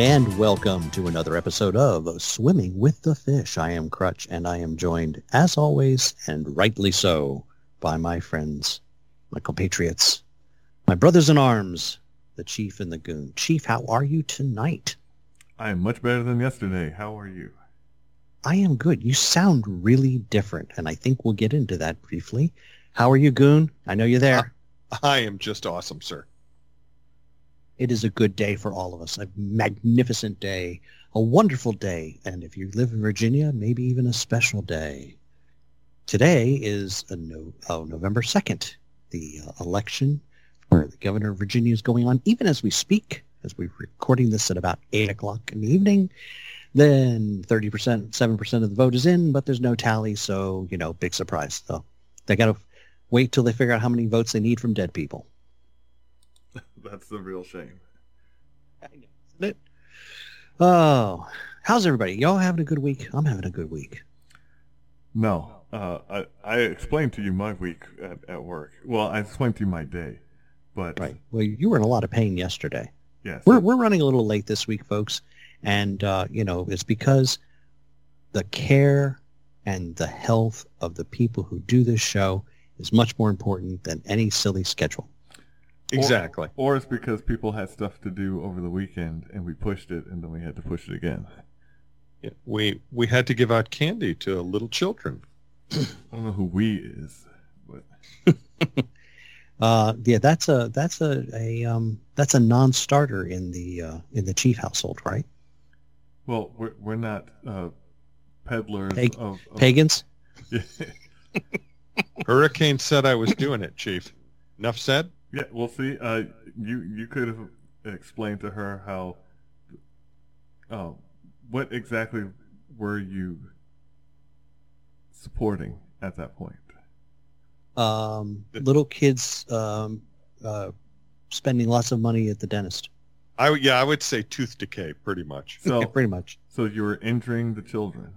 And welcome to another episode of Swimming with the Fish. I am Crutch, and I am joined, as always, and rightly so, by my friends, my compatriots, my brothers in arms, the Chief and the Goon. Chief, how are you tonight? I am much better than yesterday. How are you? I am good. You sound really different, and I think we'll get into that briefly. How are you, Goon? I know you're there. I am just awesome, sir. It is a good day for all of us, a magnificent day, a wonderful day, and if you live in Virginia, maybe even a special day. Today is a no, oh, November 2nd. The uh, election for the governor of Virginia is going on even as we speak, as we're recording this at about 8 o'clock in the evening. Then 30%, 7% of the vote is in, but there's no tally, so, you know, big surprise. So they got to wait till they figure out how many votes they need from dead people. That's the real shame. I know, isn't it? Oh, how's everybody? Y'all having a good week? I'm having a good week. No, uh, I I explained to you my week at, at work. Well, I explained to you my day, but Right. Well, you were in a lot of pain yesterday. yes, We're we're running a little late this week, folks, and uh, you know it's because the care and the health of the people who do this show is much more important than any silly schedule. Exactly. or it's because people had stuff to do over the weekend and we pushed it and then we had to push it again. Yeah, We we had to give out candy to little children. I don't know who we is, but Uh, yeah, that's a that's a, a um that's a non-starter in the uh, in the chief household, right? well, we're we're not uh, peddlers Pag- of, of Pagans. Hurricane said I was doing it, Chief. Enough said. Yeah, we'll see. Uh, you you could have explained to her how. Oh, what exactly were you supporting at that point? Um, little kids um, uh, spending lots of money at the dentist. I would- yeah, I would say tooth decay, pretty much. So, Pretty much. so you were injuring the children.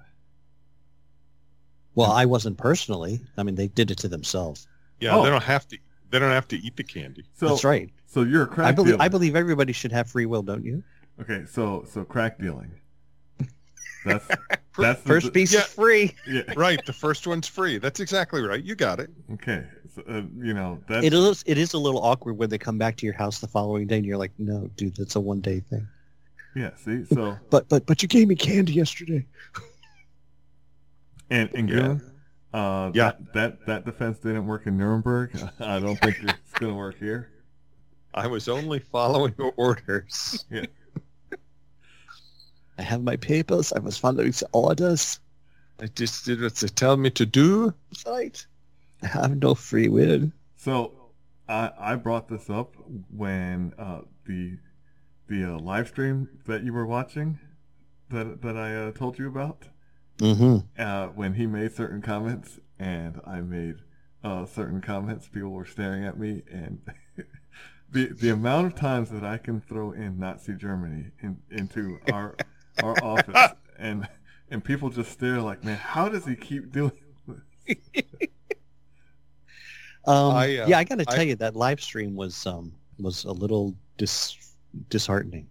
Well, I wasn't personally. I mean, they did it to themselves. Yeah, Oh. they don't have to. They don't have to eat the candy. So That's right. So you're a crack I believe dealer. I believe everybody should have free will, don't you? Okay, so so crack dealing. That's that's the- First piece yeah. is free. Yeah. Right. The first one's free. That's exactly right. You got it. Okay. So, uh, you know that's It is it is a little awkward when they come back to your house the following day and you're like, no, dude, that's a one day thing. yeah. See, so But but but you gave me candy yesterday. and and Yeah. Gil, uh, Yeah. that, that that defense didn't work in Nuremberg. I don't think it's gonna work here. I was only following orders. Yeah. I have my papers. I was following the orders. I just did what they tell me to do. Right. I have no free will. So I I brought this up when uh, the the uh, live stream that you were watching that that I uh, told you about. Mm-hmm. uh, when he made certain comments and I made uh, certain comments, people were staring at me, and the the amount of times that I can throw in Nazi Germany in, into our our office, and and people just stare like, man, how does he keep doing? This? Um, I, uh, yeah, I got to I- tell you that live stream was um was a little dis disheartening.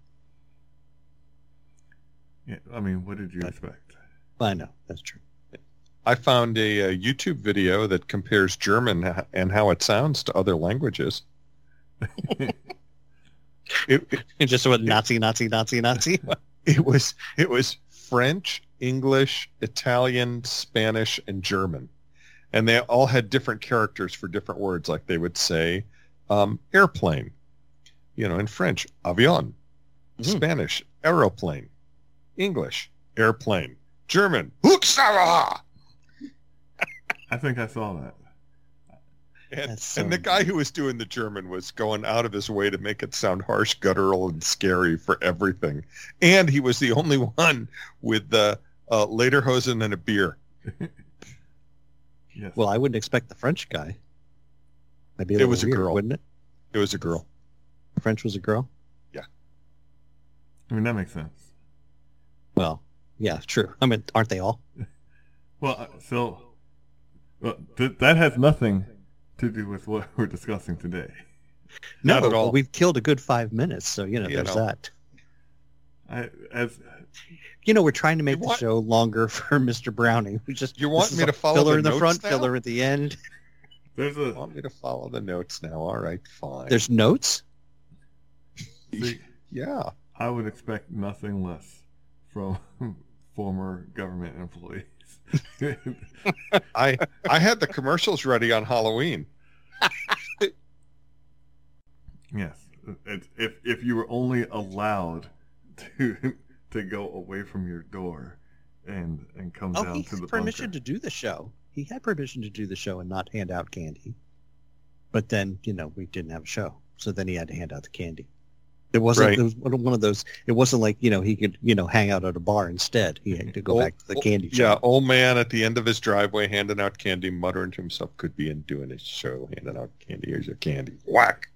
Yeah, I mean, what did you expect? I know that's true. I found a, a YouTube video that compares German and how it sounds to other languages. it, it, Just with Nazi, Nazi, Nazi, Nazi. it was it was French, English, Italian, Spanish, and German, and they all had different characters for different words. Like they would say um, airplane, you know, in French, avion, Mhm. Spanish, aeroplane, English, airplane, German, Huxara. I think I saw that. And, That's and the guy who was doing the German was going out of his way to make it sound harsh, guttural, and scary for everything. And he was the only one with the uh, lederhosen and a beer. Yes. Well, I wouldn't expect the French guy. That'd be a It little was a girl. wouldn't it? It was a girl. French was a girl. Yeah. I mean, that makes sense. Well, yeah, true. I mean, aren't they all? Well, uh, so well, th- that has nothing to do with what we're discussing today. Not No, at all. We've killed a good five minutes, so you know You there's know. that. I as You know, we're trying to make the want- show longer for Mr. Browning. We just You want this me to follow filler the in the notes front, now? filler at the end. there's You a want me to follow the notes now? All right, fine. There's notes. see, yeah. I would expect nothing less from former government employees. I I had the commercials ready on Halloween. yes, it's, if if you were only allowed to to go away from your door and and come Oh, down he to the had permission bunker. to do the show. He had permission to do the show and not hand out candy. But then, you know, we didn't have a show, so then he had to hand out the candy. It wasn't Right. it was one one of those. It wasn't like you know he could you know hang out at a bar instead. He had to go Old- back to the candy Yeah, shop. Yeah, old man at the end of his driveway handing out candy, muttering to himself, could be in doing his show, handing out candy. Here's your candy. Whack.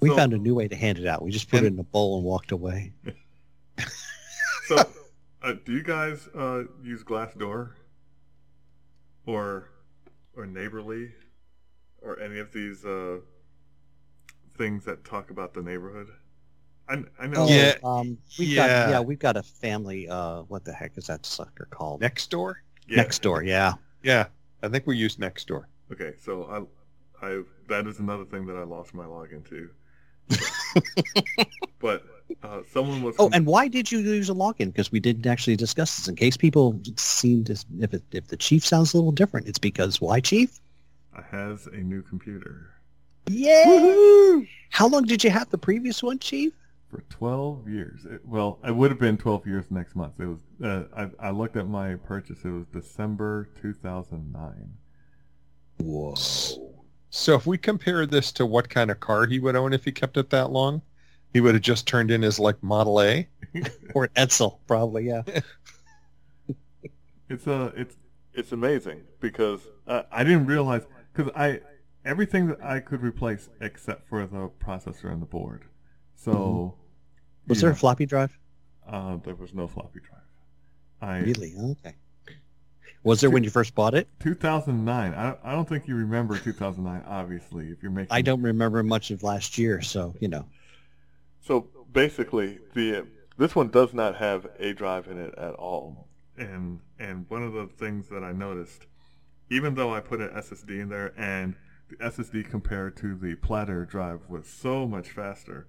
We So- found a new way to hand it out. We just put And- it in a bowl and walked away. So, uh, do you guys uh, use Glassdoor or or Neighborly or any of these uh, things that talk about the neighborhood? I, I know. Oh, Yeah, um, we've yeah. got yeah, we've got a family. Uh, what the heck is that sucker called? Nextdoor? yeah. Nextdoor, yeah. Yeah, I think we use Nextdoor. Okay, so I, I that is another thing that I lost my login to. but uh, someone was. Oh, and why did you use a login? Because we didn't actually discuss this. In case people seem to, if it, if the chief sounds a little different, it's because why, chief? I has a new computer Yeah. How long did you have the previous one, chief? for 12 years. It, well, it would have been 12 years next month. It was. Uh, I, I looked at my purchase. It was December 2009. Whoa. So if we compare this to what kind of car he would own if he kept it that long, he would have just turned in his like Model A. Or an Edsel, probably, yeah. It's uh, it's it's amazing because uh, I didn't realize because I everything that I could replace except for the processor and the board. So Was you there a floppy drive? Uh, there was no floppy drive. I Really? Okay. Was there when you first bought it? 2009. I don't, I don't think you remember 2009. Obviously, if you're making I don't remember much of last year, so you know. So basically, the this one does not have a drive in it at all. And and one of the things that I noticed, even though I put an SSD in there, and SSD compared to the platter drive was so much faster,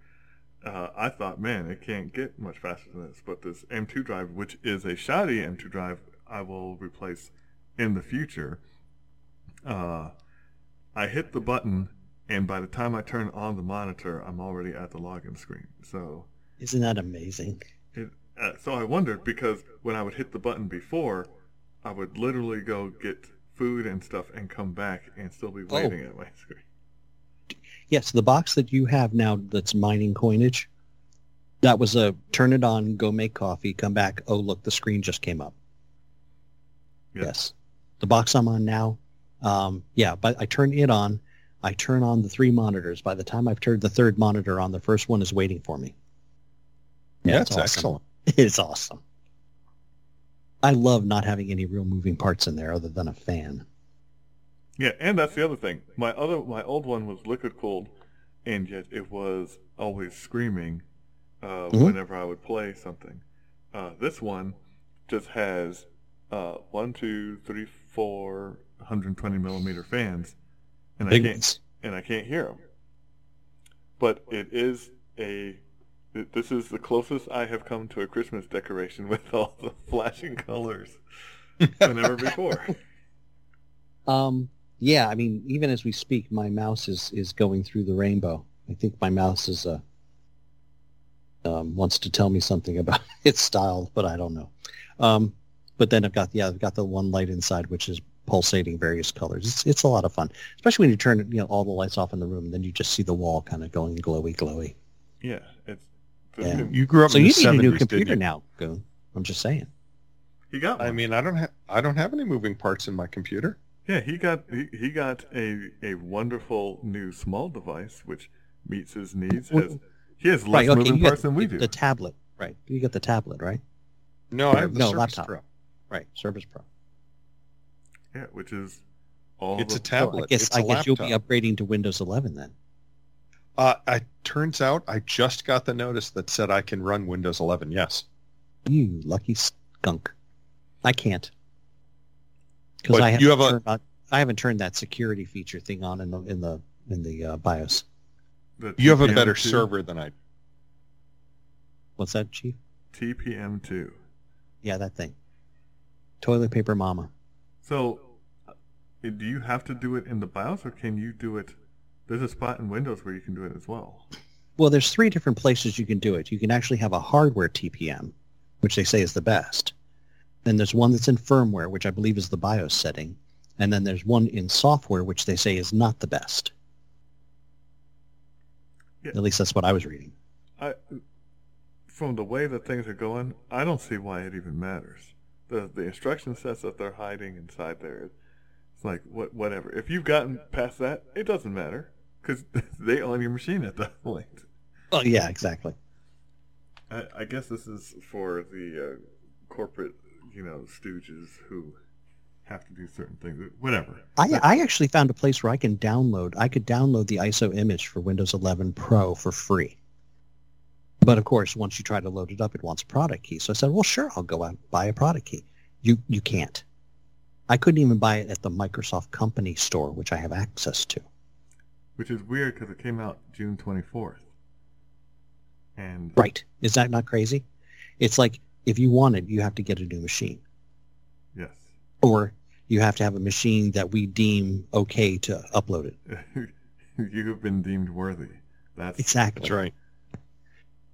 uh, I thought, man, it can't get much faster than this. But this M2 drive, which is a shoddy M2 drive, I will replace in the future. Uh, I hit the button, and by the time I turn on the monitor, I'm already at the login screen. So, Isn't that amazing? it, uh, so I wondered because when I would hit the button before, I would literally go get food and stuff and come back and still be waiting at my screen. Yes, the box that you have now that's mining coinage, that was a turn it on, go make coffee, come back. Oh, look, the screen just came up. Yeah. Yes. The box I'm on now, um, yeah, but I turn it on. I turn on the three monitors. By the time I've turned the third monitor on, the first one is waiting for me. Yeah, it's That's awesome. excellent. It's awesome. I love not having any real moving parts in there other than a fan. Yeah, and that's the other thing. My other, my old one was liquid cooled, and yet it was always screaming uh, Mhm. whenever I would play something. Uh, this one just has uh, one, two, three, four 120 millimeter fans, and I can't ones. and I can't hear them. But it is a. th- This is the closest I have come to a Christmas decoration with all the flashing colors than ever before. Um, yeah, I mean, even as we speak, my mouse is, is going through the rainbow. I think my mouse is uh, um, wants to tell me something about its style, but I don't know. Um, but then I've got yeah, I've got the one light inside which is pulsating various colors. It's it's a lot of fun, especially when you turn you know all the lights off in the room, and then you just see the wall kind of going glowy, glowy. Yeah. Yeah. You grew up So in you the need a 70s, new computer now, Goon. I'm just saying. He got one. I mean, I don't have I don't have any moving parts in my computer. Yeah, he got he, he got a a wonderful new small device which meets his needs. Has he has less right? Okay, moving you got parts than we do. the tablet, right? You got the tablet, right? No, I have the No, Surface laptop. Pro. Right, Surface Pro. yeah, which is all. It's the, a tablet. Well, I guess It's a I guess you'll be upgrading to Windows 11 then. Uh, it turns out I just got the notice that said I can run Windows 11. Yes. You lucky skunk. I can't. Because I haven't you have turned on, I haven't turned that security feature thing on in the in the in the uh, BIOS. The You have a TPM2 better server than I. What's that, Chief? TPM2. Yeah, that thing. Toilet paper mama. So, uh, do you have to do it in the BIOS, or can you do it? There's a spot in Windows where you can do it as well. Well, there's three different places you can do it. You can actually have a hardware TPM, which they say is the best. Then there's one that's in firmware, which I believe is the BIOS setting. And then there's one in software, which they say is not the best. Yeah. At least that's what I was reading. I, from the way that things are going, I don't see why it even matters. The the instruction sets that they're hiding inside there, it's like what whatever. If you've gotten past that, it doesn't matter because they own your machine at that point. Well, yeah, exactly. I, I guess this is for the uh, corporate, you know, stooges who have to do certain things. Whatever. I, I actually found a place where I can download. I could download the ISO image for Windows 11 Pro for free. But of course, once you try to load it up, it wants a product key. So I said, well, sure, I'll go out and buy a product key. You you can't. I couldn't even buy it at the Microsoft company store, which I have access to. Which is weird because it came out June 24th. And Right? Is that not crazy? It's like if you want it, you have to get a new machine, yes. or you have to have a machine that we deem okay to upload it. you have been deemed worthy. That's Exactly. That's right.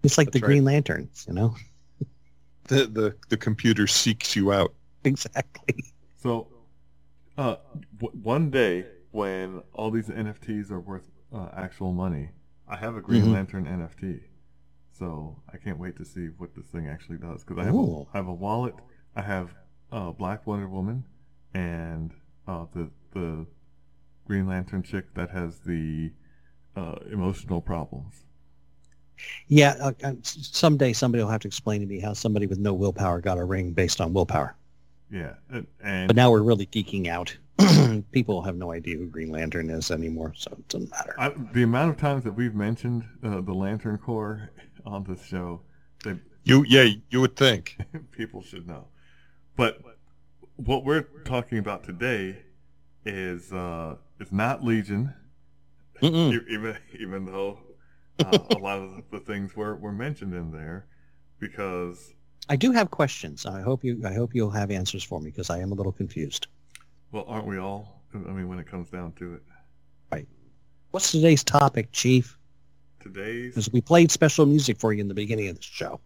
It's like the right. Green Lanterns, you know? The, the, the computer seeks you out. Exactly. So, uh, w- one day when all these NFTs are worth uh, actual money, I have a Green Mhm. Lantern NFT. So I can't wait to see what this thing actually does because I have a, Ooh. I have a wallet. I have uh, Black Wonder Woman and uh, the the Green Lantern chick that has the uh, emotional problems. Yeah, uh, uh, someday somebody will have to explain to me how somebody with no willpower got a ring based on willpower. Yeah, and, and But now we're really geeking out. People have no idea who Green Lantern is anymore, so it doesn't matter. I, the amount of times that we've mentioned uh, the Lantern Corps on this show, they, You yeah, you would think. people should know. But what we're talking about today is uh, is not Legion, Mm-mm. even even though uh, a lot of the things were, were mentioned in there, because I do have questions. I hope you. I hope you'll have answers for me because I am a little confused. Well, aren't we all? I mean, when it comes down to it, Right. What's today's topic, Chief? today's Because we played special music for you in the beginning of the show.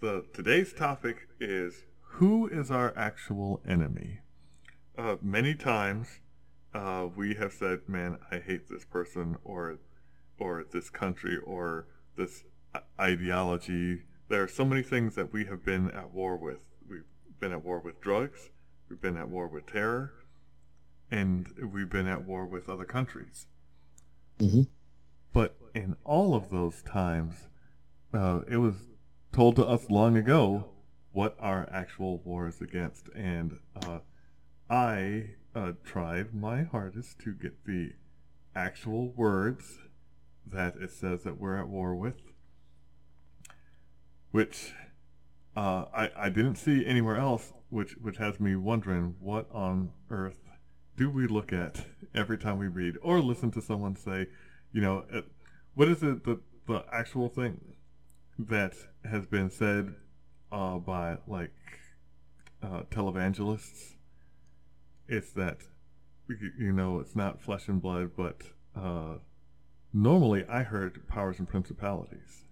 the today's topic is who is our actual enemy. Uh, many times, uh, we have said, "Man, I hate this person," or, or this country, or this ideology. There are so many things that we have been at war with. We've been at war with drugs. We've been at war with terror, and we've been at war with other countries. hmm But in all of those times, uh, it was told to us long ago what our actual war is against. And uh, I uh, tried my hardest to get the actual words that it says that we're at war with, which uh, I, I didn't see anywhere else, which, which has me wondering what on earth do we look at every time we read or listen to someone say, you know, uh, what is it the the actual thing that has been said uh, by like uh, televangelists? It's that you you know it's not flesh and blood, but uh, normally I heard powers and principalities,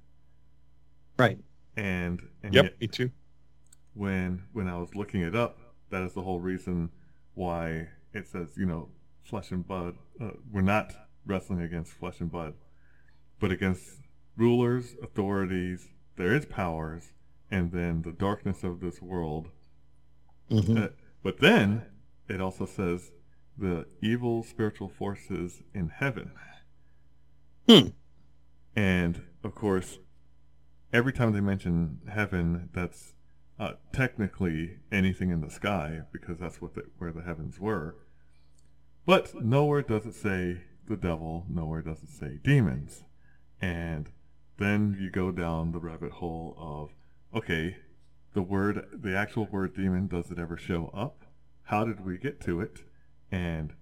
Right. and and Yep, yet me too. When when I was looking it up, that is the whole reason why it says you know flesh and blood. Uh, we're not wrestling against flesh and blood, but against rulers, authorities. There is powers, and then the darkness of this world. hmm Uh, but then it also says the evil spiritual forces in heaven. Hmm. And of course, every time they mention heaven, that's uh, technically anything in the sky because that's what the, where the heavens were. But nowhere does it say the devil. Nowhere does it say demons. and then you go down the rabbit hole of okay, the word, the actual word demon, does it ever show up? How did we get to it? And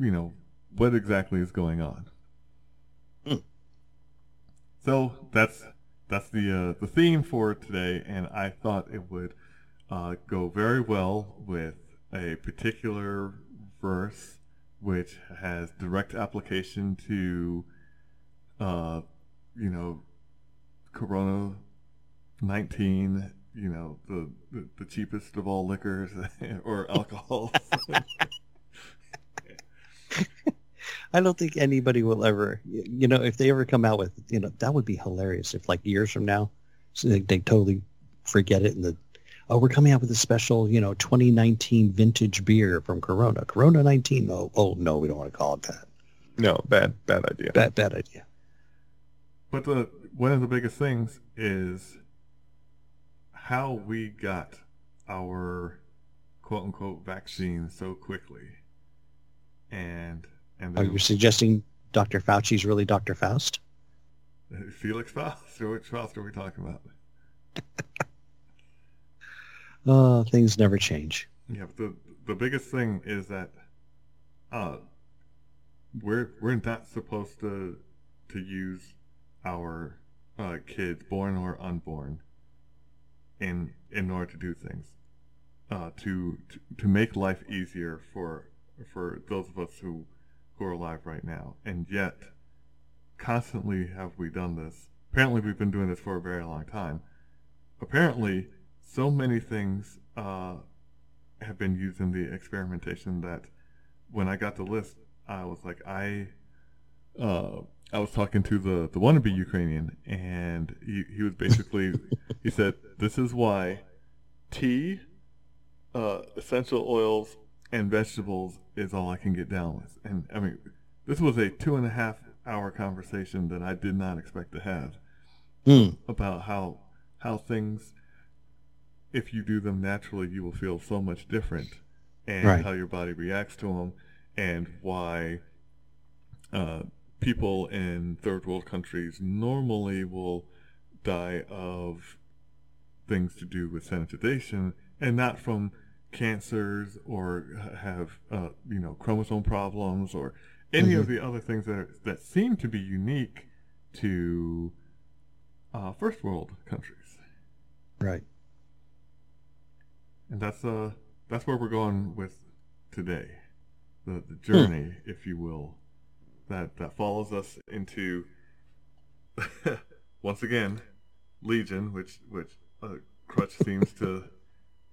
you know, what exactly is going on? Hmm. So that's that's the uh, the theme for today, and I thought it would uh, go very well with a particular verse which has direct application to, uh, you know, Corona nineteen. You know, the, the the cheapest of all liquors or alcohols. I don't think anybody will ever, you know, if they ever come out with, you know, that would be hilarious if like years from now, so they, they totally forget it and the, oh, we're coming out with a special, you know, 2019 vintage beer from Corona. Corona 19. Oh, oh no, we don't want to call it that. No, bad, bad idea. Bad, bad idea. But the one of the biggest things is how we got our quote unquote vaccine so quickly. And and Are you suggesting Dr. Fauci's really Dr. Faust? Felix Faust, which Faust are we talking about? Oh, things never change. Yeah, but the the biggest thing is that uh we're we're not supposed to to use our uh, kids, born or unborn, in in order to do things, uh, to, to to make life easier for for those of us who who are alive right now, and yet constantly have we done this. Apparently, we've been doing this for a very long time. Apparently, so many things uh, have been used in the experimentation that when I got the list, I was like, I, uh, I was talking to the the wannabe Ukrainian, and he he was basically he said this is why tea, uh, essential oils, and vegetables is all I can get down with. And I mean, this was a two and a half hour conversation that I did not expect to have Hmm. about how how things if you do them naturally you will feel so much different and Right. how your body reacts to them and why uh, people in third world countries normally will die of things to do with sanitization and not from cancers or have uh, you know chromosome problems or any of the other things that are, that seem to be unique to uh, first world countries, Right. and that's uh that's where we're going with today, the the journey, if you will, that that follows us into once again Legion, which which uh, Crutch seems to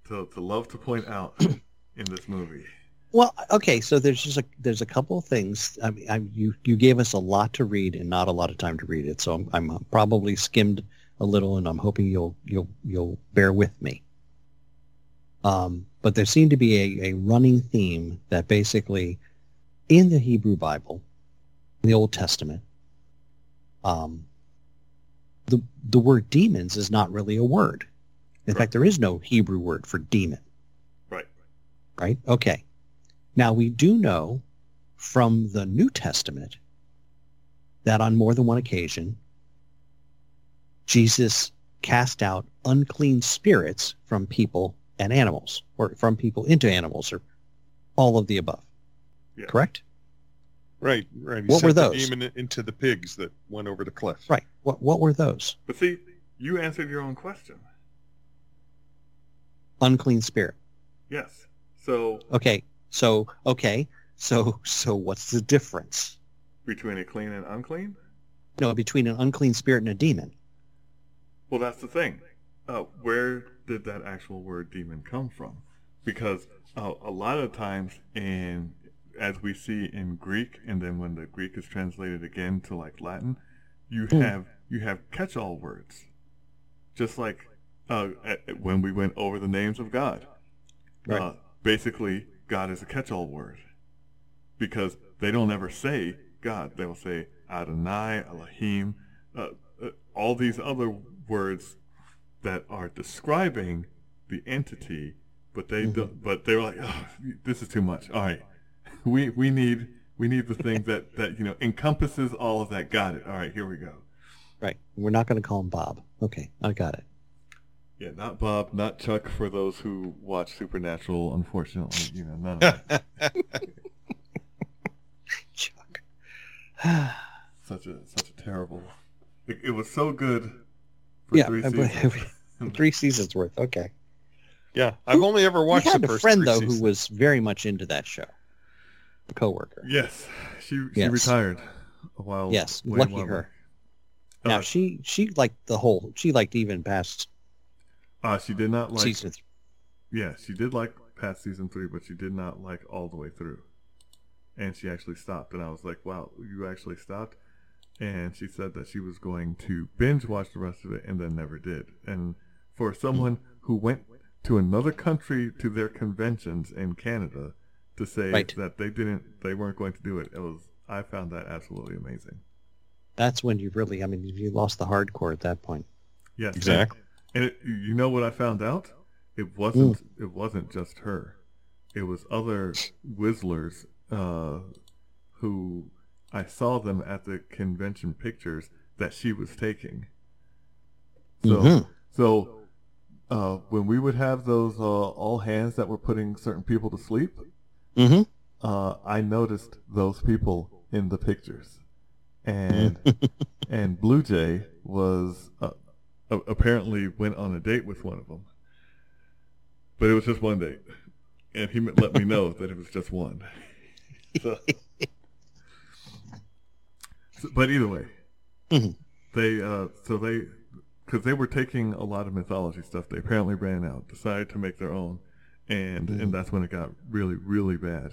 to to love to point out in this movie. Well, okay, so there's just a there's a couple of things. I mean, I, you you gave us a lot to read and not a lot of time to read it, so I'm, I'm probably skimmed a little, and I'm hoping you'll you'll you'll bear with me. Um, but there seemed to be a, a running theme that basically, in the Hebrew Bible, in the Old Testament, um, the the word demons is not really a word. In Right. fact, there is no Hebrew word for demon Right. right? Okay. Now we do know from the New Testament that on more than one occasion, Jesus cast out unclean spirits from people and animals, or from people into animals, or all of the above. Yeah. Correct? Right, right. He What were those? demon into the pigs that went over the cliff. Right. What What were those? But see, you answered your own question. Unclean spirit. Yes. So Okay. So okay. So so what's the difference? between a clean and unclean? No, between an unclean spirit and a demon. Well, that's the thing. Uh, where did that actual word demon come from? Because uh, a lot of times, in as we see in Greek, and then when the Greek is translated again to like Latin, you Hmm. have you have catch-all words, just like uh, when we went over the names of God. Right. Uh, basically, God is a catch-all word because they don't ever say God. They will say Adonai, Elohim, uh, uh, all these other words that are describing the entity, but they Mhm. don't, but they were like, oh, this is too much. All right, we we need We need the thing that that you know encompasses all of that. Got it. All right, here we go. Right. We're not going to call him Bob. Okay, I got it. Yeah, not Bob, not Chuck. For those who watch Supernatural, unfortunately, you know none of that. Chuck. such a such a terrible. It, it was so good. For yeah, three seasons. three seasons worth. Okay. Yeah, I've only ever watched we had the a friend though seasons. who was very much into that show. A coworker. yes, she she Yes. retired a while. Yes, lucky while her. back. Now Uh, she she liked the whole. She liked even past Uh, she did not like. season. th- Yeah, she did like past season three, but she did not like all the way through. And she actually stopped, and I was like, "Wow, you actually stopped?" And she said that she was going to binge watch the rest of it, and then never did. And for someone who went to another country to their conventions in Canada to say Right. that they didn't, they weren't going to do it, it was. I found that absolutely amazing. That's when you really. I mean, you lost the hardcore at that point. Yes, Exactly. And it, you know what I found out? It wasn't. It wasn't just her. It was other Whistler's uh, who I saw them at the convention pictures that she was taking. So, Mhm. so uh, when we would have those uh, all hands that were putting certain people to sleep, Mm-hmm. uh, I noticed those people in the pictures, and and Blue Jay was uh, apparently went on a date with one of them, but it was just one date, and he let me know that it was just one. So, so- but either way, Mhm. they uh, so they because they were taking a lot of mythology stuff. They apparently ran out, decided to make their own, and Mhm. and that's when it got really really bad.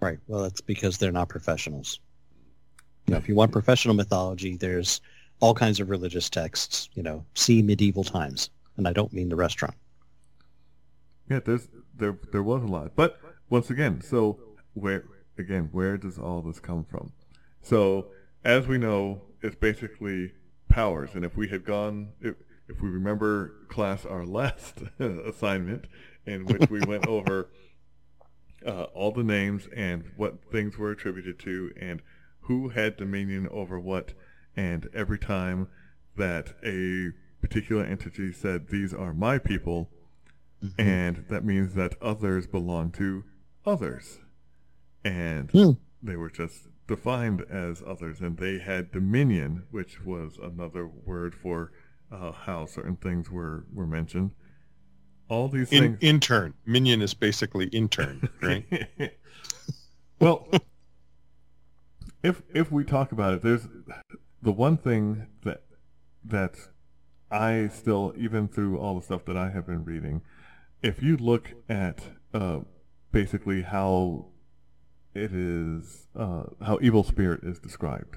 Right. Well, that's because they're not professionals. You know, if you want professional mythology, there's all kinds of religious texts. You know, see medieval times, and I don't mean the restaurant. Yeah, there's there there was a lot, but once again, so where again where does all this come from? So as we know, it's basically powers, and if we had gone, if, if we remember class our last assignment, in which we went over uh, all the names and what things were attributed to, and who had dominion over what, and every time that a particular entity said, "These are my people." and that means that others belong to others. And Hmm. they were just defined as others, and they had dominion, which was another word for uh, how certain things were, were mentioned. All these In, things. intern. Minion is basically intern, right? well, if if we talk about it, there's the one thing that that I still, even through all the stuff that I have been reading, if you look at uh, basically how it is, uh, how evil spirit is described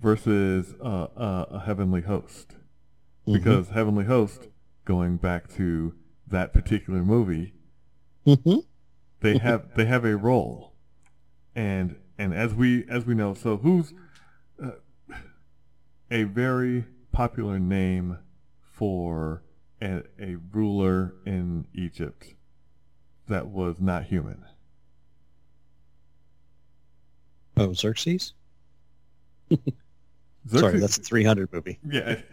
versus uh, uh, a heavenly host, Mhm. because heavenly host, going back to that particular movie, Mhm. they have they have a role, and and as we as we know, so who's a very popular name for a, a ruler in Egypt that was not human. Oh, Xerxes. Xerxes- Sorry, that's a 300 movie. yeah.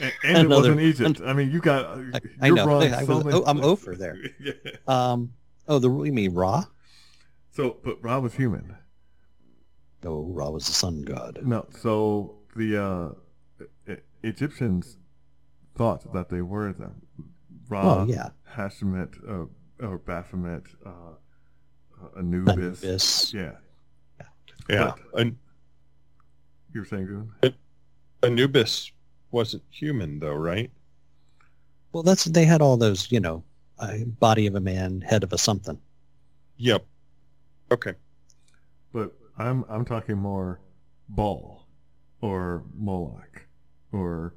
And, and it was in Egypt. I mean, you got. I- I know. Wrong I so was- oh, I'm over there. yeah. Um. Oh, the you mean Ra? So, but Ra was human. No, Ra was the sun god. No, so the uh, E- Egyptians thought that they were them. Ra, Oh yeah, Hashemet, uh, or Baphomet, uh, uh, Anubis. Anubis. Yeah, Yeah. An- you were saying, Goon? Anubis wasn't human, though, right? Well, that's they had all those, you know, uh, body of a man, head of a something. Yep. Okay. But I'm I'm talking more Baal or Moloch or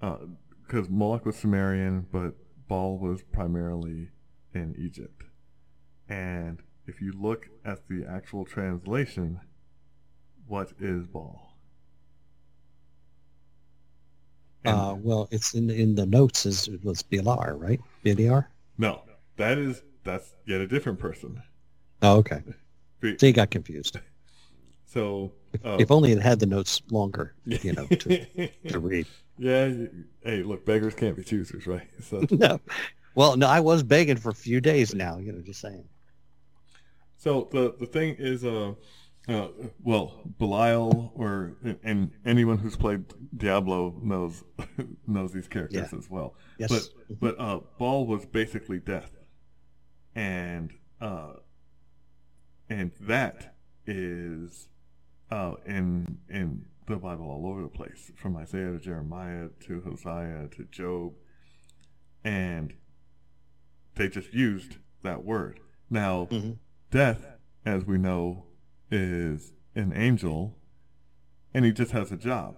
because Moloch was Sumerian, but Baal was primarily in Egypt. And if you look at the actual translation, what is Baal? Uh, well, it's in in the notes. Is it was Bilar, right? Bilar. no, that is that's yet a different person. Oh, okay. Be- So you got confused. So, uh, If only it had the notes longer, you know, to, to read. yeah. Hey, look, beggars can't be choosers, right? So, No. Well, no, I was begging for a few days now, you know, just saying. so the the thing is, uh, uh, well, Belial or and anyone who's played Diablo knows knows these characters Yeah. as well. Yes. But but uh, Baal was basically death, and uh, and that is uh, in in the Bible all over the place, from Isaiah to Jeremiah to Hosea to Job, and they just used that word. Now, Mhm. death, as we know, is an angel, and he just has a job.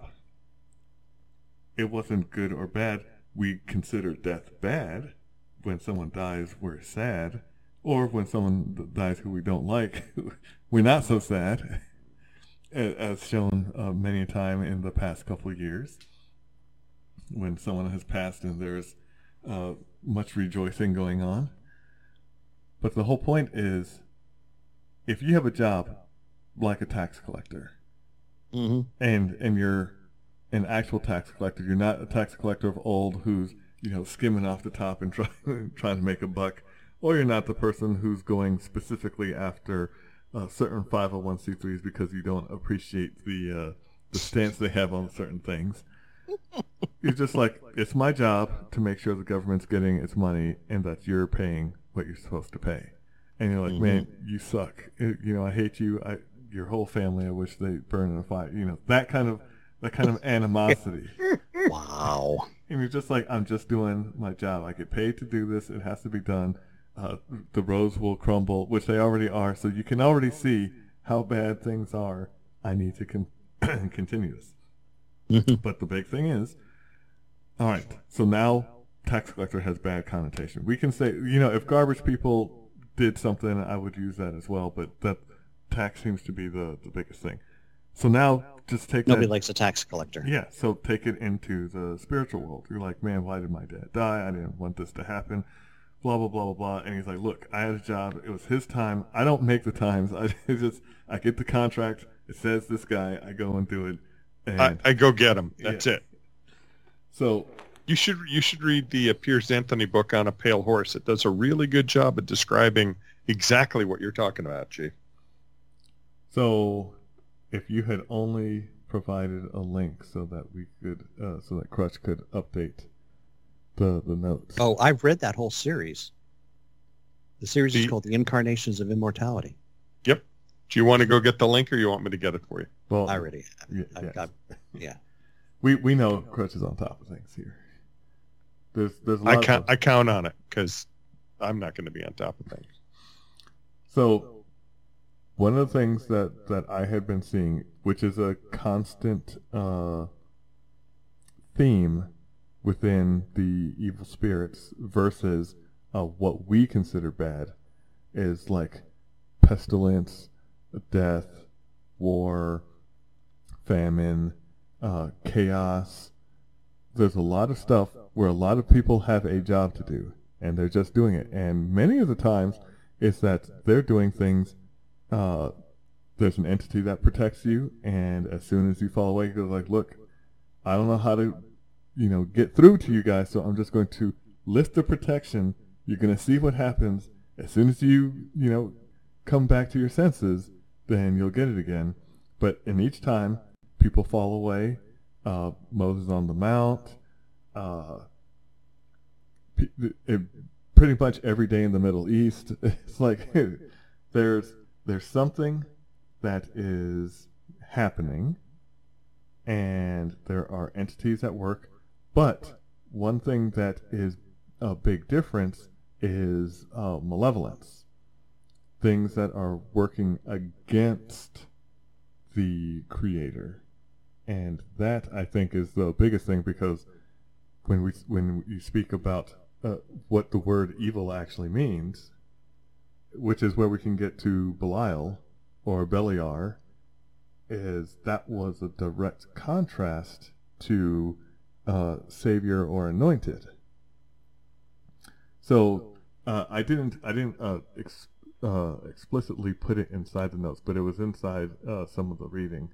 It wasn't good or bad. We consider death bad. When someone dies, we're sad. Or when someone dies who we don't like, we're not so sad, as shown uh, many a time in the past couple of years. When someone has passed and there's uh, much rejoicing going on. But the whole point is if you have a job like a tax collector, hmm and and you're an actual tax collector. You're not a tax collector of old who's you know skimming off the top and trying trying to make a buck, or you're not the person who's going specifically after uh, certain 501c3s because you don't appreciate the uh, the stance they have on certain things. You're just like it's my job to make sure the government's getting its money and that you're paying what you're supposed to pay. And you're like, man, you suck. Uh, You know, I hate you. I your whole family. I wish they burn in a fire. You know, that kind of that kind of animosity. Wow. And you're just like, I'm just doing my job. I get paid to do this. It has to be done. Uh, the roads will crumble, which they already are. So you can already see how bad things are. I need to con- continue this. Mhm. But the big thing is, all right. So now tax collector has bad connotation. We can say, you know, if garbage people did something, I would use that as well. But that tax seems to be the the biggest thing. So now just take Nobody that. likes a tax collector. Yeah, so take it into the spiritual world. You're like, man, why did my dad die? I didn't want this to happen. Blah blah blah blah blah. And he's like, look, I had a job. It was his time. I don't make the times. I just I get the contract. It says this guy. I go and do it. And I, I go get him That's Yeah. it. so You should you should read the uh, Piers Anthony book on a pale horse. It does a really good job of describing exactly what you're talking about, Chief. so if you had only provided a link so that we could uh, so that Crutch could update the the notes. Oh, I've read that whole series. The series is called The Incarnations of Immortality. Yep. Do you want to go get the link, or you want me to get it for you? well, I already yeah, I've yeah. got, yeah. we we know Crutch is on top of things here. There's there's a lot I of count I count on it because I'm not going to be on top of things. So, one of the things that, that I had been seeing, which is a constant uh, theme within the evil spirits versus uh, what we consider bad, is like pestilence, death, war, famine, uh, chaos. There's a lot of stuff where a lot of people have a job to do, and they're just doing it. And many of the times, it's that they're doing things. Uh, there's an entity that protects you, and as soon as you fall away, you're like, "Look, I don't know how to, you know, get through to you guys, so I'm just going to lift the protection. You're going to see what happens as soon as you, you know, come back to your senses. Then you'll get it again. But in each time, people fall away. Uh, Moses on the Mount. Uh, it, pretty much every day in the Middle East. It's like there's there's something that is happening, and there are entities at work. But one thing that is a big difference is uh, malevolence. Things that are working against the creator, and that I think is the biggest thing because when we when you speak about uh, what the word evil actually means, which is where we can get to Belial or Beliar, is that was a direct contrast to uh, Savior or Anointed. So uh, I didn't I didn't uh, ex- uh, explicitly put it inside the notes, but it was inside uh, some of the reading,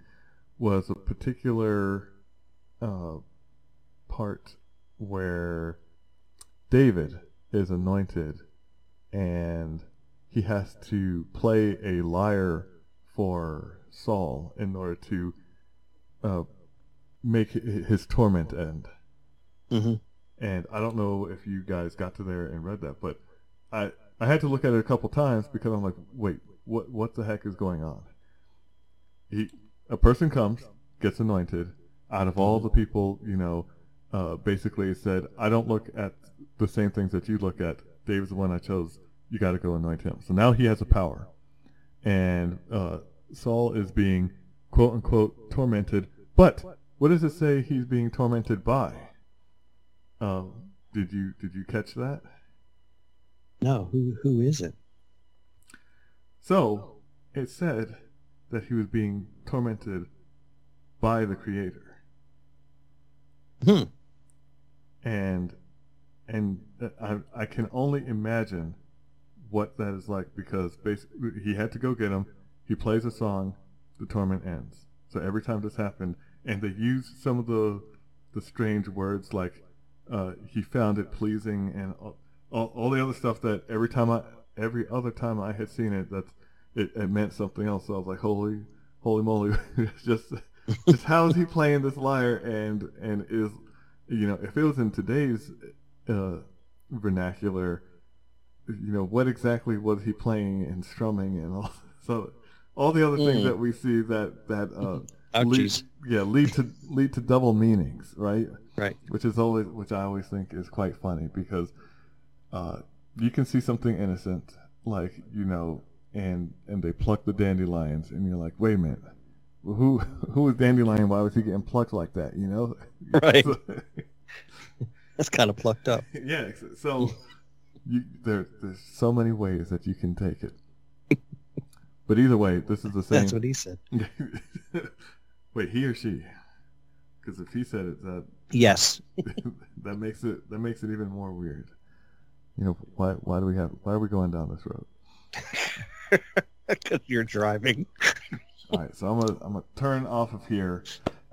was a particular uh, part where David is anointed and he has to play a lyre for Saul in order to make his torment end. Mm-hmm. And I don't know if you guys got to there and read that, but I I had to look at it a couple times because I'm like, wait, what what the heck is going on? He a person comes, gets anointed. Out of all the people, you know, uh, basically said, I don't look at the same things that you look at. David's the one I chose. You got to go anoint him. So now he has a power, and uh, Saul is being quote unquote tormented. But what does it say he's being tormented by? Um, did you did you catch that? No, who who is it? So it said that he was being tormented by the Creator, Hmm. and and I I can only imagine what that is like because basically he had to go get him. He plays a song, the torment ends. So every time this happened, and they used some of the the strange words like uh, he found it pleasing and all, all, all the other stuff that every time I every other time I had seen it that it, it meant something else. So I was like, holy holy moly, just just how is he playing this lyre and and is you know if it was in today's uh, vernacular, you know what exactly was he playing and strumming and all so all the other things Mm. that we see that that uh, lead, yeah lead to lead to double meanings, right? Right. Which is always which I always think is quite funny because uh, you can see something innocent like you know and and they pluck the dandelions and you're like wait a minute who who is dandelion why was he getting plucked like that you know Right. That's kind of plucked up. yeah so you, there there's so many ways that you can take it but either way this is the same That's what he said. Wait he or she because if he said it that Yes. that makes it that makes it even more weird you know why why do we have why are we going down this road Because you're driving. All right, so I'm gonna I'm gonna turn off of here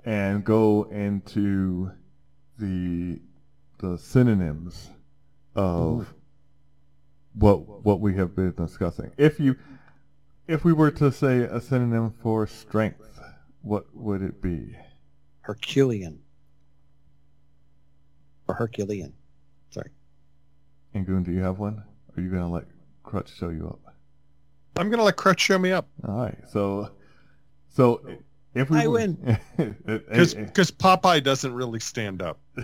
and go into the the synonyms of what what we have been discussing. If you if we were to say a synonym for strength, what would it be? Herculean. Or Herculean. Sorry. And Goon, do you have one? Or are you gonna let Crutch show you up? I'm gonna let Crutch show me up All right, so so if we I were- win. because Popeye doesn't really stand up.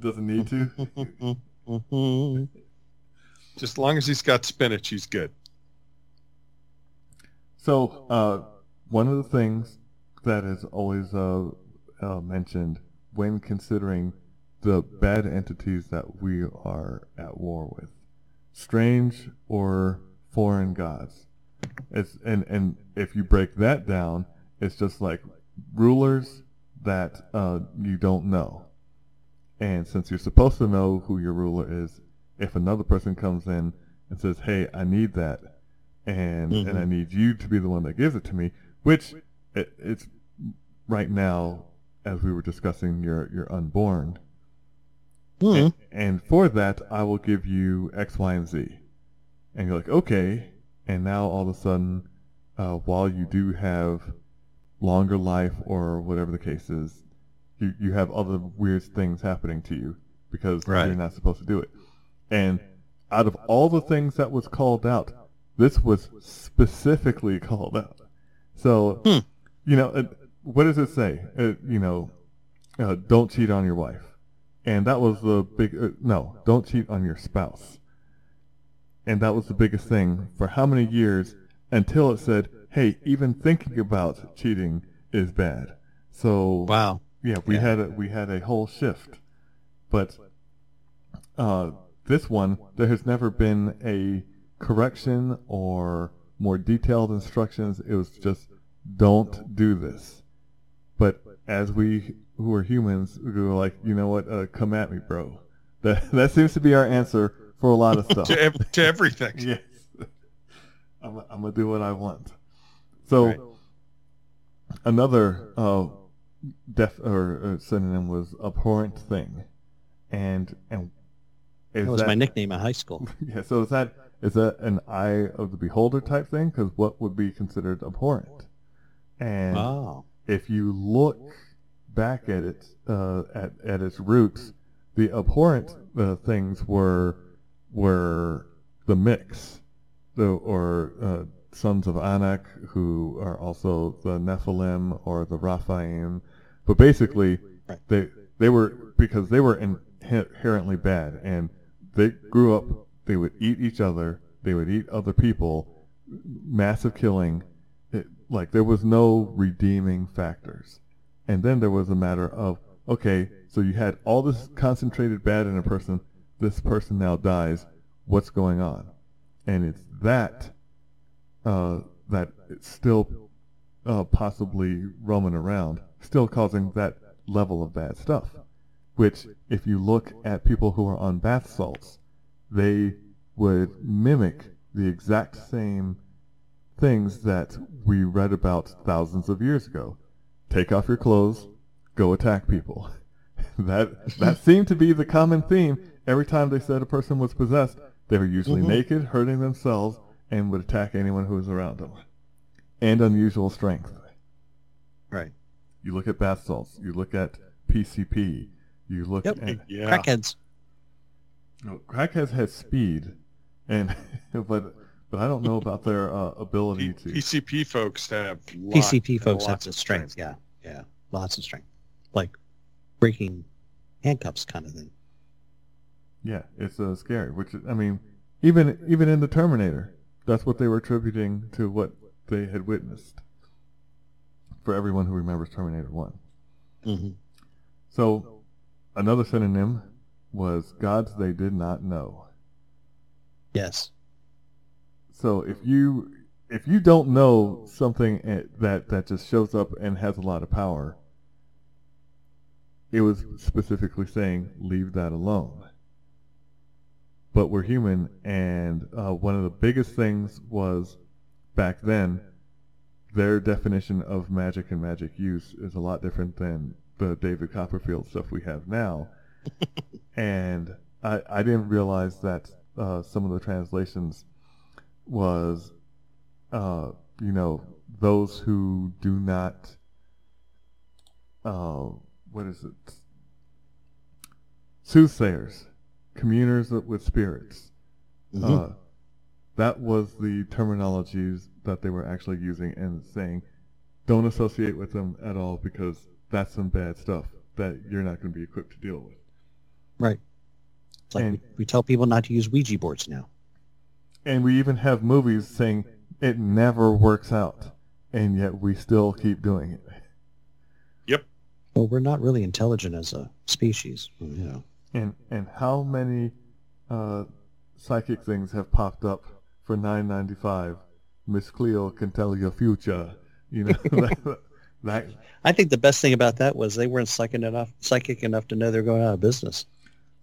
doesn't need to. Mhm. Just as long as he's got spinach, he's good. So, uh, one of the things that is always uh, uh, mentioned when considering the bad entities that we are at war with, strange or foreign gods, it's and and if you break that down, it's just like rulers that uh, you don't know, and since you're supposed to know who your ruler is, if another person comes in and says, "Hey, I need that," and Mhm. and I need you to be the one that gives it to me, which it, it's right now as we were discussing you're you're unborn, Hmm. and, and for that I will give you X, Y, and Z, and you're like, okay, and now all of a sudden, uh, while you do have longer life or whatever the case is, you you have other weird things happening to you because Right. you're not supposed to do it, and out of all the things that was called out, this was specifically called out. So, Hmm. you know, it, what does it say? Uh you know, uh, don't cheat on your wife, and that was the big. Uh, no, don't cheat on your spouse, and that was the biggest thing for how many years until it said, "Hey, even thinking about cheating is bad." So, Wow. yeah, we Yeah. had a, we had a whole shift, but uh, this one there has never been a correction or more detailed instructions. It was just don't do this. But as we who are humans, we were like, you know what? Uh, come at me, bro. That that seems to be our answer for a lot of stuff. to, ev- to everything. yes. I'm, I'm gonna do what I want. So Right. another uh, def or uh, synonym was abhorrent thing, and and is That was my nickname in high school. Yeah. So is that is that an eye of the beholder type thing? Because what would be considered abhorrent? And Oh. if you look back at it uh, at at its roots, the abhorrent uh, things were were the mix, the or uh, sons of Anak, who are also the Nephilim or the Rephaim, but basically they they were because they were inherently bad and they grew up. They would eat each other. They would eat other people. Massive killing. It, like there was no redeeming factors. And then there was a matter of okay, so you had all this concentrated bad in a person. This person now dies. What's going on? And it's that uh, that it's still uh, possibly roaming around, still causing that level of bad stuff. Which, if you look at people who are on bath salts, they would mimic the exact same things that we read about thousands of years ago. Take off your clothes, go attack people. that that seemed to be the common theme. Every time they said a person was possessed, they were usually Mhm. naked, hurting themselves, and would attack anyone who was around them. And unusual strength. Right. You look at bath salts. You look at PCP. You look Yep. at Yeah. Crackheads. No, crackheads has speed, and but but I don't know about their uh, ability to. PCP folks have lots PCP and folks have lots the of strength. Yeah. Yeah. Lots of strength. Like breaking handcuffs kind of thing. Yeah, it's uh, scary. Which I mean, even even in the Terminator, that's what they were attributing to what they had witnessed. For everyone who remembers Terminator One, Mm-hmm. so another synonym was gods they did not know. Yes. So if you if you don't know something eh, that that just shows up and has a lot of power, it was specifically saying leave that alone. But we're human, and uh, one of the biggest things was back then their definition of magic and magic use is a lot different than the David Copperfield stuff we have now. and I, I didn't realize that uh, some of the translations was, uh, you know, those who do not, uh, what is it? Soothsayers, communers with spirits. Mhm. Uh, that was the terminologies that they were actually using and saying, don't associate with them at all because that's some bad stuff that you're not going to be equipped to deal with. Right. It's like And- we, we tell people not to use Ouija boards now. And we even have movies saying it never works out, and yet we still keep doing it. Yep. Well, we're not really intelligent as a species. You know. And and how many uh, psychic things have popped up for nine ninety five? Miss Cleo can tell your future. You know that, that I think the best thing about that was they weren't psychic enough, psychic enough to know they're going out of business.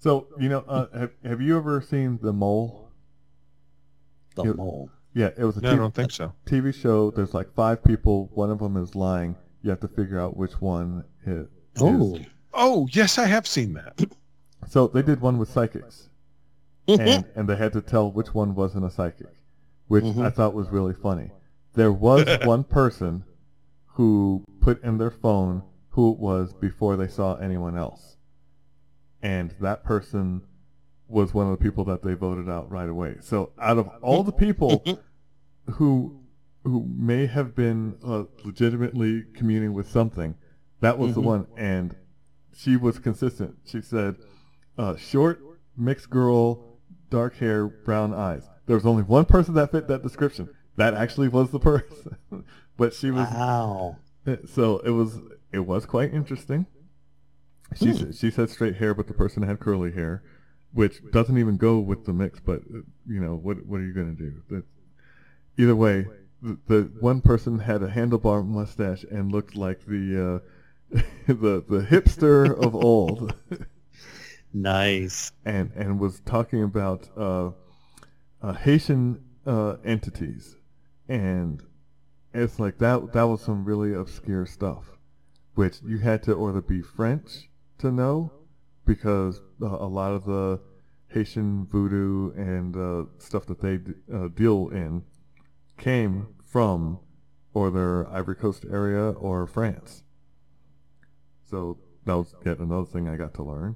So you know, uh, have have you ever seen the mole? The You- mole. Yeah, it was a No, I don't think so. TV show. There's like five people. One of them is lying. You have to figure out which one is. Oh. is. Oh, yes, I have seen that. So they did one with psychics, and and they had to tell which one wasn't a psychic, which Mhm. I thought was really funny. There was one person who put in their phone who it was before they saw anyone else, and that person was one of the people that they voted out right away. So out of all the people who who may have been uh, legitimately communing with something, that was the Mhm. one, and she was consistent. She said, uh, "Short, mixed girl, dark hair, brown eyes." There was only one person that fit that description. That actually was the person, but she was Wow. so it was it was quite interesting. She Hmm. said, she said straight hair, but the person had curly hair, which doesn't even go with the mix. But uh, you know what what are you gonna do? That, either way, the, the one person had a handlebar mustache and looked like the uh, the the hipster of old. Nice. and and was talking about uh, uh, Haitian uh, entities, and it's like that that was some really obscure stuff, which you had to either be French to know, because uh, a lot of the Haitian voodoo and uh, stuff that they d- uh, deal in came from or either Ivory Coast area or France. So that was yet another thing I got to learn.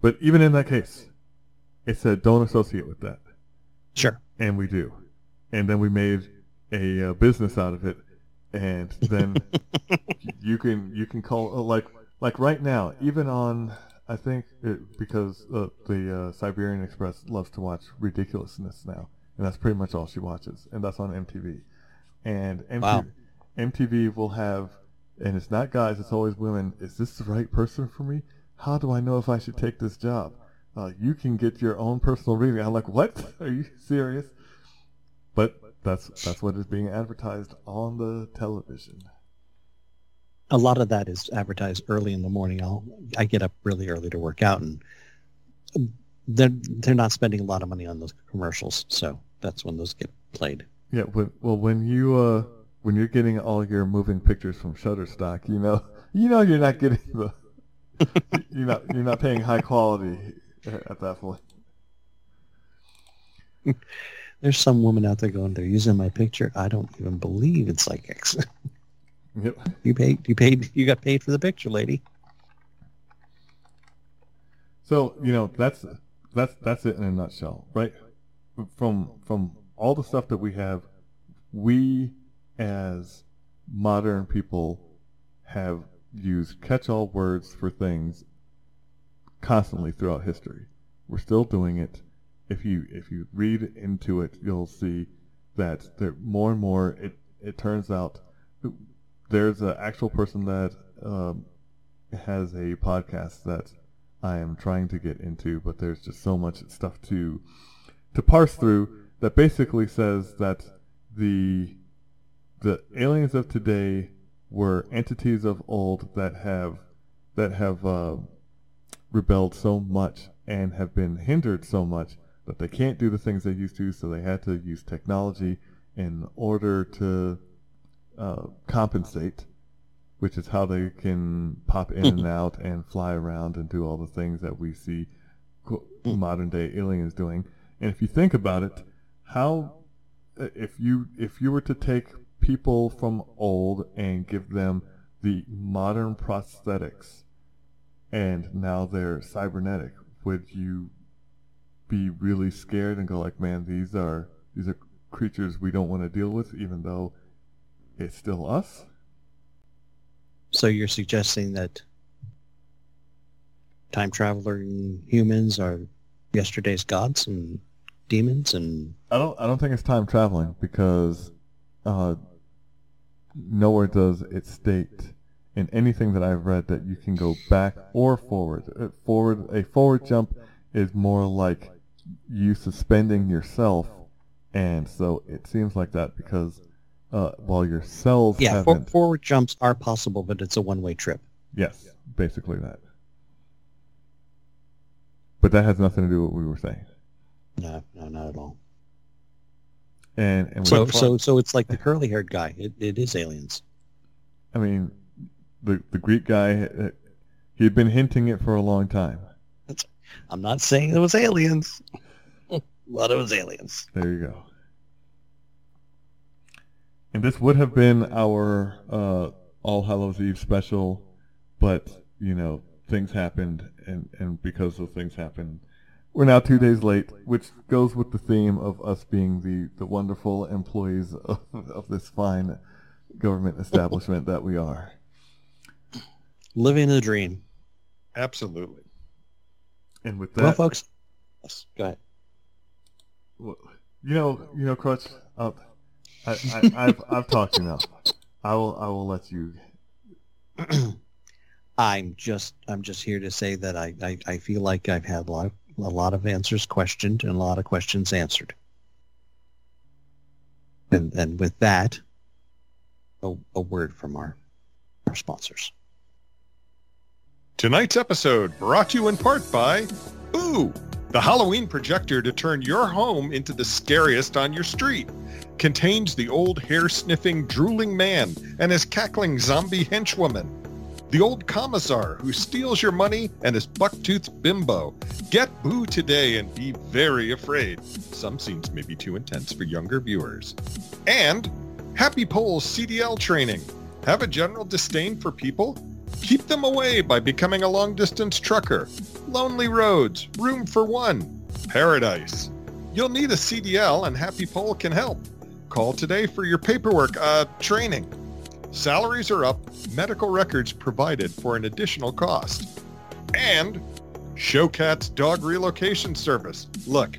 But even in that case, it said don't associate with that, Sure. and we do. And then we made a uh, business out of it, and then you can you can call like like right now, even on I think it, because uh, the uh, Siberian Express loves to watch ridiculousness now, and that's pretty much all she watches, and that's on MTV. And MTV, Wow. MTV will have, and it's not guys, it's always women. Is this the right person for me? How do I know if I should take this job? Uh, you can get your own personal reading. I'm like, what? Are you serious? But that's that's what is being advertised on the television. A lot of that is advertised early in the morning. I'll I get up really early to work out, and they're they're not spending a lot of money on those commercials, so that's when those get played. Yeah, when, well, when you uh, when you're getting all your moving pictures from Shutterstock, you know, you know you're not getting the, you're not you're not paying high quality at at that point. There's some woman out there going, they're using my picture. I don't even believe it's psychics. Yep. you paid, you paid, you got paid for the picture, lady. So you know that's that's that's it in a nutshell, right? From from all the stuff that we have, we as modern people have used catch-all words for things constantly throughout history. We're still doing it. If you if you read into it, you'll see that there more and more it it turns out there's an actual person that um, has a podcast that I am trying to get into, but there's just so much stuff to to parse through that basically says that the the aliens of today were entities of old that have that have uh, rebelled so much and have been hindered so much that they can't do the things they used to, so they had to use technology in order to uh, compensate, which is how they can pop in and mm-hmm. out and fly around and do all the things that we see mm. modern day aliens doing. And if you think about it, how uh, if you if you were to take people from old and give them the modern prosthetics and now they're cybernetic, would you be really scared and go like, man, these are these are creatures we don't want to deal with, even though it's still us? So you're suggesting that time traveler humans are yesterday's gods and demons and I don't I don't think it's time traveling because uh, nowhere does it state in anything that I've read that you can go back or forward. Uh, Forward a forward jump is more like you suspending yourself, and so it seems like that because uh, while your cells yeah, for, forward jumps are possible, but it's a one-way trip. yes, basically that. But that has nothing to do with what we were saying. No, no, not at all. And and So, so, so it's like the curly-haired guy. It, it is aliens. I mean, the the Greek guy, uh, he had been hinting it for a long time. I'm not saying it was aliens. but it was aliens. There you go. And this would have been our uh, All Hallows Eve special, but you know things happened, and and because those things happened, we're now two days late, which goes with the theme of us being the the wonderful employees of, of this fine government establishment that we are. Living the dream. Absolutely. And with that, well, folks. Yes, go ahead. Well, you know, you know, Crutch. Uh, I, I, I've I've talked enough. I will I will let you. I'm just I'm just here to say that I, I, I feel like I've had a lot, a lot of answers questioned and a lot of questions answered. And and with that, a, a word from our our sponsors. Tonight's episode brought to you in part by Boo, the Halloween projector to turn your home into the scariest on your street. Contains the old hair-sniffing, drooling man and his cackling zombie henchwoman. The old commissar who steals your money and his buck-toothed bimbo. Get Boo today and be very afraid. Some scenes may be too intense for younger viewers. And Happy Pole's CDL training. Have a general disdain for people? Keep them away by becoming a long-distance trucker. Lonely roads, room for one, paradise. You'll need a CDL and Happy Pole can help. Call today for your paperwork, uh, training. Salaries are up, medical records provided for an additional cost. And Showcat's dog relocation service. Look,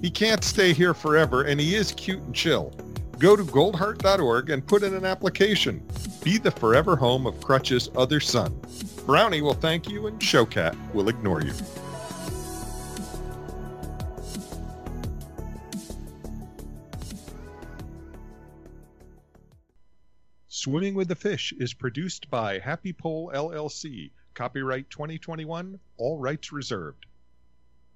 he can't stay here forever and he is cute and chill. Go to goldheart.org and put in an application. Be the forever home of Crutch's other son. Brownie will thank you and Showcat will ignore you. Swimming with the Fish is produced by Happy Pole LLC. Copyright 2021, all rights reserved.